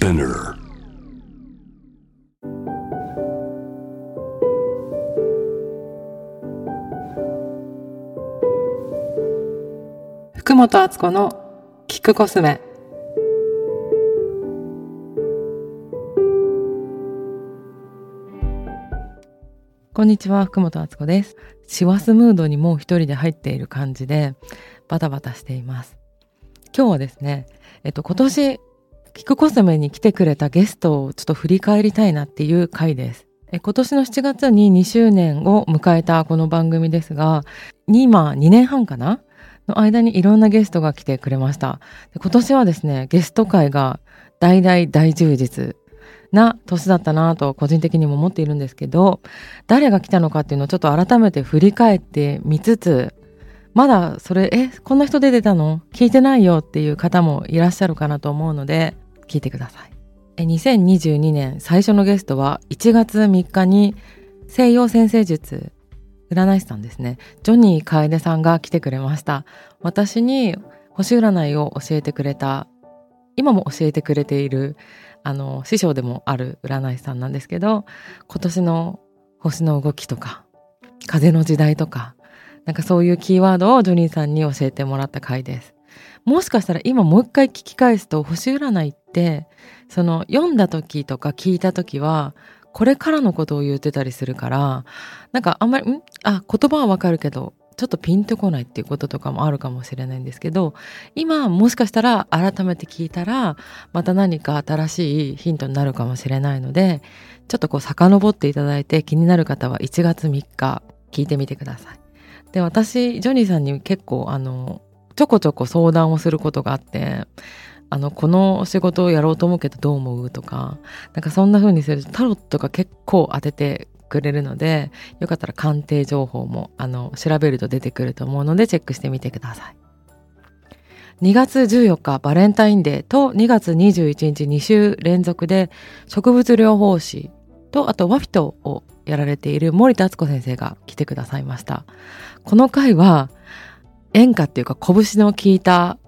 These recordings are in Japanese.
Spinner. 福本敦子のキックコスメこんにちは福本敦子です師走ムードにもう一人で入っている感じでバタバタしています今日はですねえっと今年キクコスメに来てくれたゲストをちょっと振り返りたいなっていう回です。今年の7月に2周年を迎えたこの番組ですが今2年半かな？の間にいろんなゲストが来てくれました。今年はですねゲスト会が大大大充実な年だったなと個人的にも思っているんですけど誰が来たのかっていうのをちょっと改めて振り返ってみつつまだそれえこんな人出てたの？聞いてないよっていう方もいらっしゃるかなと思うので聞いてください。2022年最初のゲストは1月3日に西洋先生術占い師さんですね。ジョニー楓さんが来てくれました。私に星占いを教えてくれた今も教えてくれているあの師匠でもある占い師さんなんですけど今年の星の動きとか風の時代とかなんかそういうキーワードをジョニーさんに教えてもらった回です。もしかしたら今もう一回聞き返すと星占いてその読んだ時とか聞いた時はこれからのことを言ってたりするからなんかあんまりん？あ言葉はわかるけどちょっとピンとこないっていうこととかもあるかもしれないんですけど今もしかしたら改めて聞いたらまた何か新しいヒントになるかもしれないのでちょっとこう遡っていただいて気になる方は1月3日聞いてみてください。で私ジョニーさんに結構あのちょこちょこ相談をすることがあってあのこの仕事をやろうと思うけどどう思う？とかなんかそんな風にするとタロットが結構当ててくれるのでよかったら鑑定情報もあの調べると出てくると思うのでチェックしてみてください。2月14日バレンタインデーと2月21日2週連続で植物療法士とあとワフィトをやられている森田敦子先生が来てくださいました。この回は演歌っていうか拳の効いた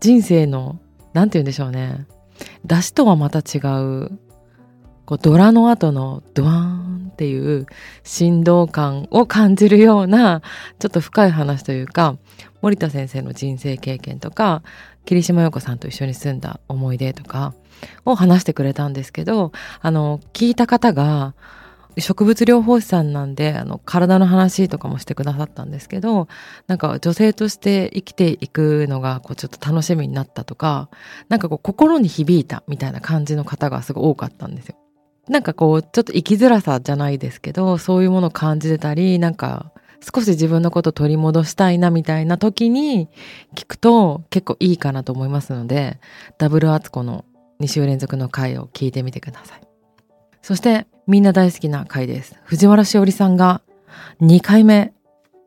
人生の何て言うんでしょうね。出汁とはまた違うこうドラの後のドワーンっていう振動感を感じるようなちょっと深い話というか森田先生の人生経験とか桐島洋子さんと一緒に住んだ思い出とかを話してくれたんですけどあの聞いた方が植物療法士さんなんであの体の話とかもしてくださったんですけどなんか女性として生きていくのがこうちょっと楽しみになったとかなんかこう心に響いたみたいな感じの方がすごい多かったんですよ。なんかこうちょっと生きづらさじゃないですけどそういうものを感じてたりなんか少し自分のこと取り戻したいなみたいな時に聞くと結構いいかなと思いますのでダブルアツコの2週連続の回を聞いてみてください。そしてみんな大好きな回です。藤原しおりさんが2回目。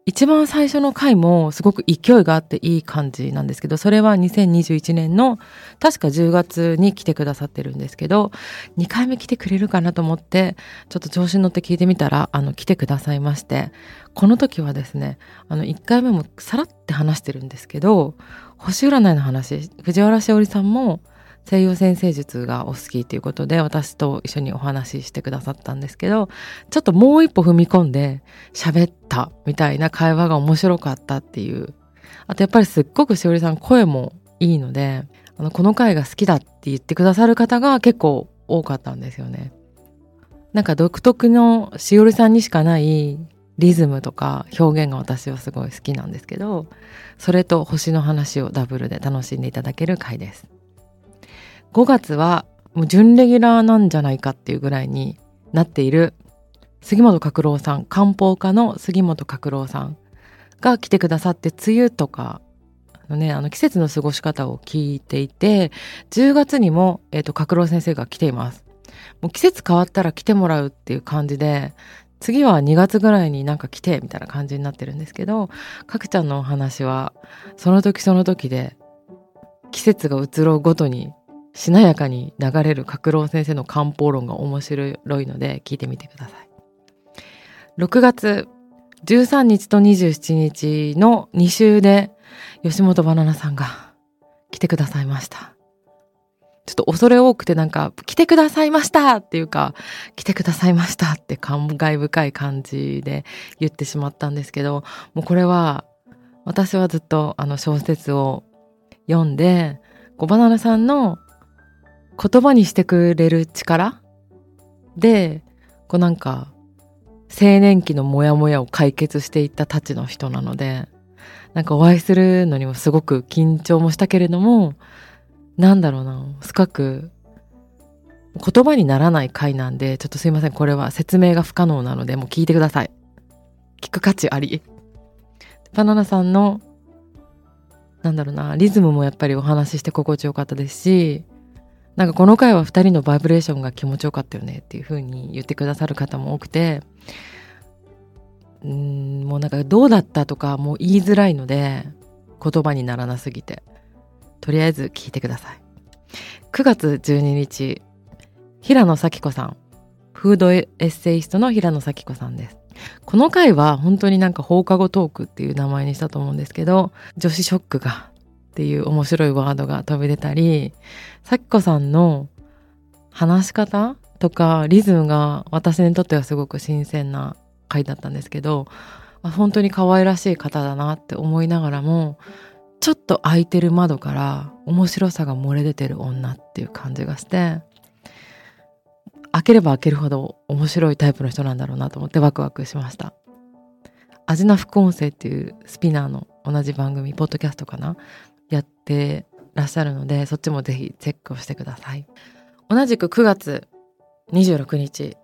一番最初の回もすごく勢いがあっていい感じなんですけど、それは2021年の確か10月に来てくださってるんですけど、2回目来てくれるかなと思って、ちょっと調子に乗って聞いてみたら、あの、来てくださいまして、この時はですね、あの、1回目もさらって話してるんですけど、星占いの話、藤原しおりさんも西洋先生術がお好きということで私と一緒にお話ししてくださったんですけどちょっともう一歩踏み込んで喋ったみたいな会話が面白かったっていうあとやっぱりすっごくしおりさん声もいいのであのこの回が好きだって言ってくださる方が結構多かったんですよね。なんか独特のしおりさんにしかないリズムとか表現が私はすごい好きなんですけどそれと星の話をダブルで楽しんでいただける回です。5月はもう準レギュラーなんじゃないかっていうぐらいになっている杉本角郎さん漢方科の杉本角郎さんが来てくださって梅雨とかのねあの季節の過ごし方を聞いていて10月にも、えーと、角郎先生が来ています。もう季節変わったら来てもらうっていう感じで次は2月ぐらいになんか来てみたいな感じになってるんですけど角ちゃんのお話はその時その時で季節が移ろうごとにしなやかに流れる角郎先生の漢方論が面白いので聞いてみてください。6月13日と27日の2週で吉本バナナさんが来てくださいました。ちょっと恐れ多くてなんか、来てくださいましたっていうか、来てくださいましたって感慨深い感じで言ってしまったんですけど、もうこれは、私はずっとあの小説を読んで、小バナナさんの言葉にしてくれる力？で、こうなんか、青年期のモヤモヤを解決していったたちの人なので、なんかお会いするのにもすごく緊張もしたけれども、なんだろうな、深く、言葉にならない回なんで、ちょっとすいません、これは説明が不可能なので、もう聞いてください。聞く価値あり。バナナさんの、なんだろうな、リズムもやっぱりお話しして心地よかったですし、なんかこの回は二人のバイブレーションが気持ちよかったよねっていう風に言ってくださる方も多くて、うんもうなんかどうだったとかもう言いづらいので言葉にならなすぎて。とりあえず聞いてください。9月12日平野咲子さん。フードエッセイストの平野咲子さんです。この回は本当になんか放課後トークっていう名前にしたと思うんですけど女子ショックがっていう面白いワードが飛び出たり咲子さんの話し方とかリズムが私にとってはすごく新鮮な回だったんですけど本当に可愛らしい方だなって思いながらもちょっと開いてる窓から面白さが漏れ出てる女っていう感じがして開ければ開けるほど面白いタイプの人なんだろうなと思ってワクワクしました。アジナ副音声っていうスピナーの同じ番組ポッドキャストかなやってらっしゃるのでそっちもぜひチェックをしてください。同じく9月26日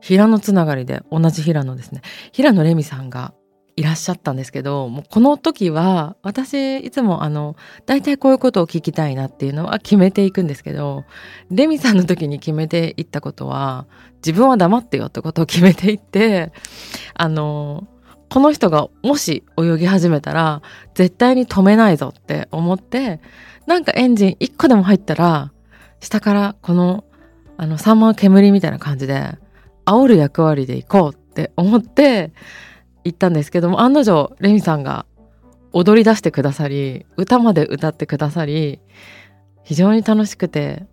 平野つながりで同じ平野ですね。平野レミさんがいらっしゃったんですけどもうこの時は私いつもあの大体こういうことを聞きたいなっていうのは決めていくんですけどレミさんの時に決めていったことは自分は黙ってよってことを決めていってあのこの人がもし泳ぎ始めたら絶対に止めないぞって思ってなんかエンジン1個でも入ったら下からこのあのサンマの煙みたいな感じで煽る役割で行こうって思って行ったんですけども案の定レミさんが踊り出してくださり歌まで歌ってくださり非常に楽しくて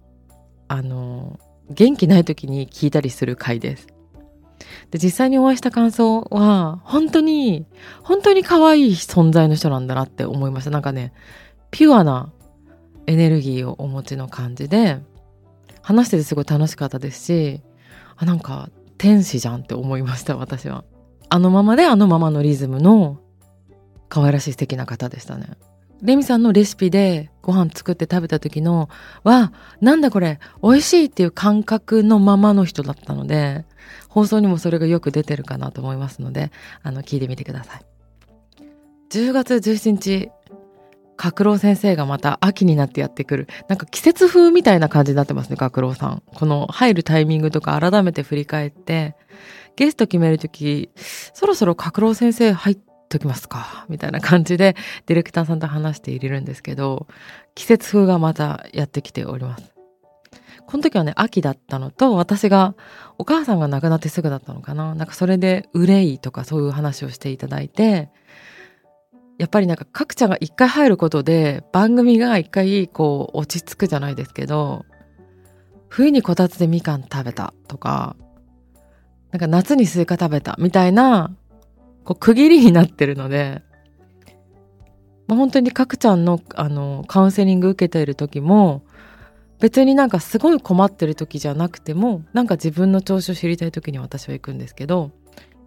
あの元気ない時に聞いたりする回です。で実際にお会いした感想は本当に本当に可愛い存在の人なんだなって思いました。なんかねピュアなエネルギーをお持ちの感じで話しててすごい楽しかったですしあなんか天使じゃんって思いました私は。あのままであのままのリズムの可愛らしい素敵な方でしたね。レミさんのレシピでご飯作って食べた時のわなんだこれ美味しいっていう感覚のままの人だったので放送にもそれがよく出てるかなと思いますのであの聞いてみてください10月17日角郎先生がまた秋になってやってくる。なんか季節風みたいな感じになってますね、角郎さん。この入るタイミングとか改めて振り返って、ゲスト決めるとき、そろそろ角郎先生入ってときますか？みたいな感じでディレクターさんと話しているんですけど、季節風がまたやってきております。この時はね、秋だったのと、私が、お母さんが亡くなってすぐだったのかな。なんかそれで憂いとかそういう話をしていただいて、やっぱりなんか角ちゃんが一回入ることで番組が一回こう落ち着くじゃないですけど冬にこたつでみかん食べたとかなんか夏にスイカ食べたみたいなこう区切りになってるので、まあ、本当に角ちゃんのあのカウンセリング受けている時も別になんかすごい困ってる時じゃなくてもなんか自分の調子を知りたい時に私は行くんですけど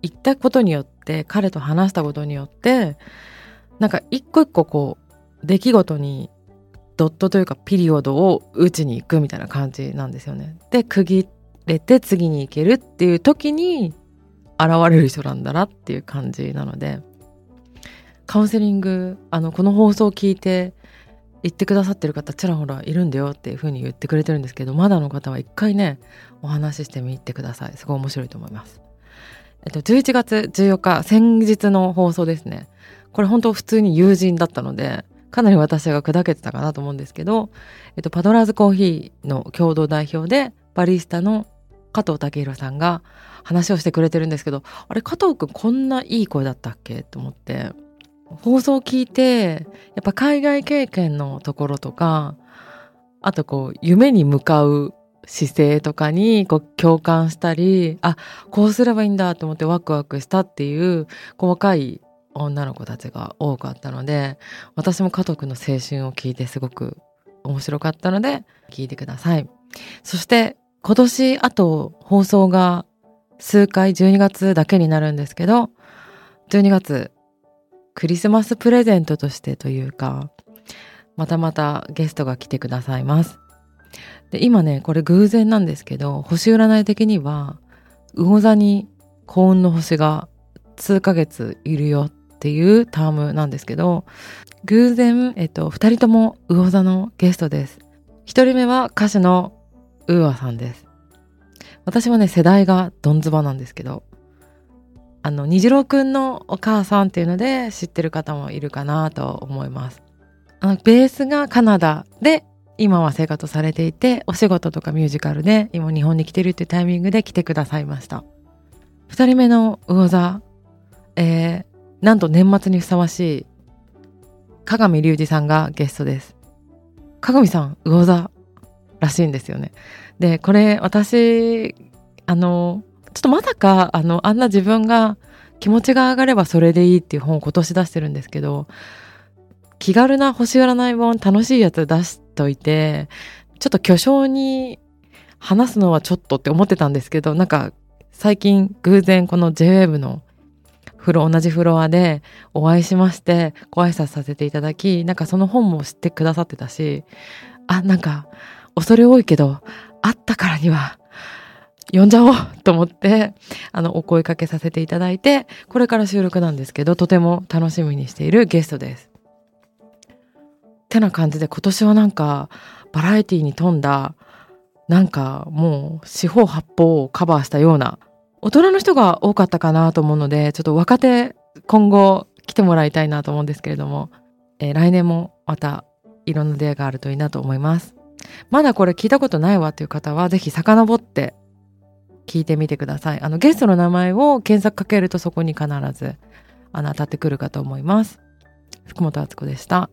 行ったことによって彼と話したことによってなんか一個一個こう出来事にドットというかピリオドを打ちに行くみたいな感じなんですよね。で区切れて次に行けるっていう時に現れる人なんだなっていう感じなのでカウンセリングあのこの放送を聞いて言ってくださってる方ちらほらいるんだよっていうふうに言ってくれてるんですけどまだの方は一回ねお話ししてみてくださいすごい面白いと思います。えっと11月14日先日の放送ですねこれ本当普通に友人だったので、かなり私が砕けてたかなと思うんですけど、えっと、パドラーズコーヒーの共同代表で、バリスタの加藤武宏さんが話をしてくれてるんですけど、あれ、加藤くんこんないい声だったっけ？と思って、放送を聞いて、やっぱ海外経験のところとか、あとこう夢に向かう姿勢とかにこう共感したりあこうすればいいんだと思ってワクワクしたっていう細かい女の子たちが多かったので私も家族の青春を聞いてすごく面白かったので聞いてください。そして今年あと放送が数回12月だけになるんですけど12月クリスマスプレゼントとしてというかまたまたゲストが来てくださいます。で今ねこれ偶然なんですけど星占い的には魚座に幸運の星が数ヶ月いるよっていうタームなんですけど偶然、えっと、2人とも魚座のゲストです。1人目は歌手のウーアさんです。私はね世代がドンズバなんですけどあの虹郎くんのお母さんっていうので知ってる方もいるかなと思います。あのベースがカナダで今は生活されていてお仕事とかミュージカルで今日本に来てるっていうタイミングで来てくださいました。2人目の魚座えー、なんと年末にふさわしい鏡隆二さんがゲストです。鏡さん魚座らしいんですよね。でこれ私あのちょっとまさかあのあんな自分が気持ちが上がればそれでいいっていう本を今年出してるんですけど気軽な星占い本楽しいやつ出しといてちょっと巨匠に話すのはちょっとって思ってたんですけどなんか最近偶然この JWAVE のフロ同じフロアでお会いしましてご挨拶させていただきなんかその本も知ってくださってたしあなんか恐れ多いけどあったからには呼んじゃおうと思ってあのお声かけさせていただいてこれから収録なんですけどとても楽しみにしているゲストです。てな感じで今年はなんかバラエティに富んだなんかもう四方八方をカバーしたような大人の人が多かったかなと思うのでちょっと若手今後来てもらいたいなと思うんですけれども、えー、来年もまたいろんな出会いがあるといいなと思います。まだこれ聞いたことないわという方はぜひ遡って聞いてみてください。あのゲストの名前を検索かけるとそこに必ずあの当たってくるかと思います。福本敦子でした。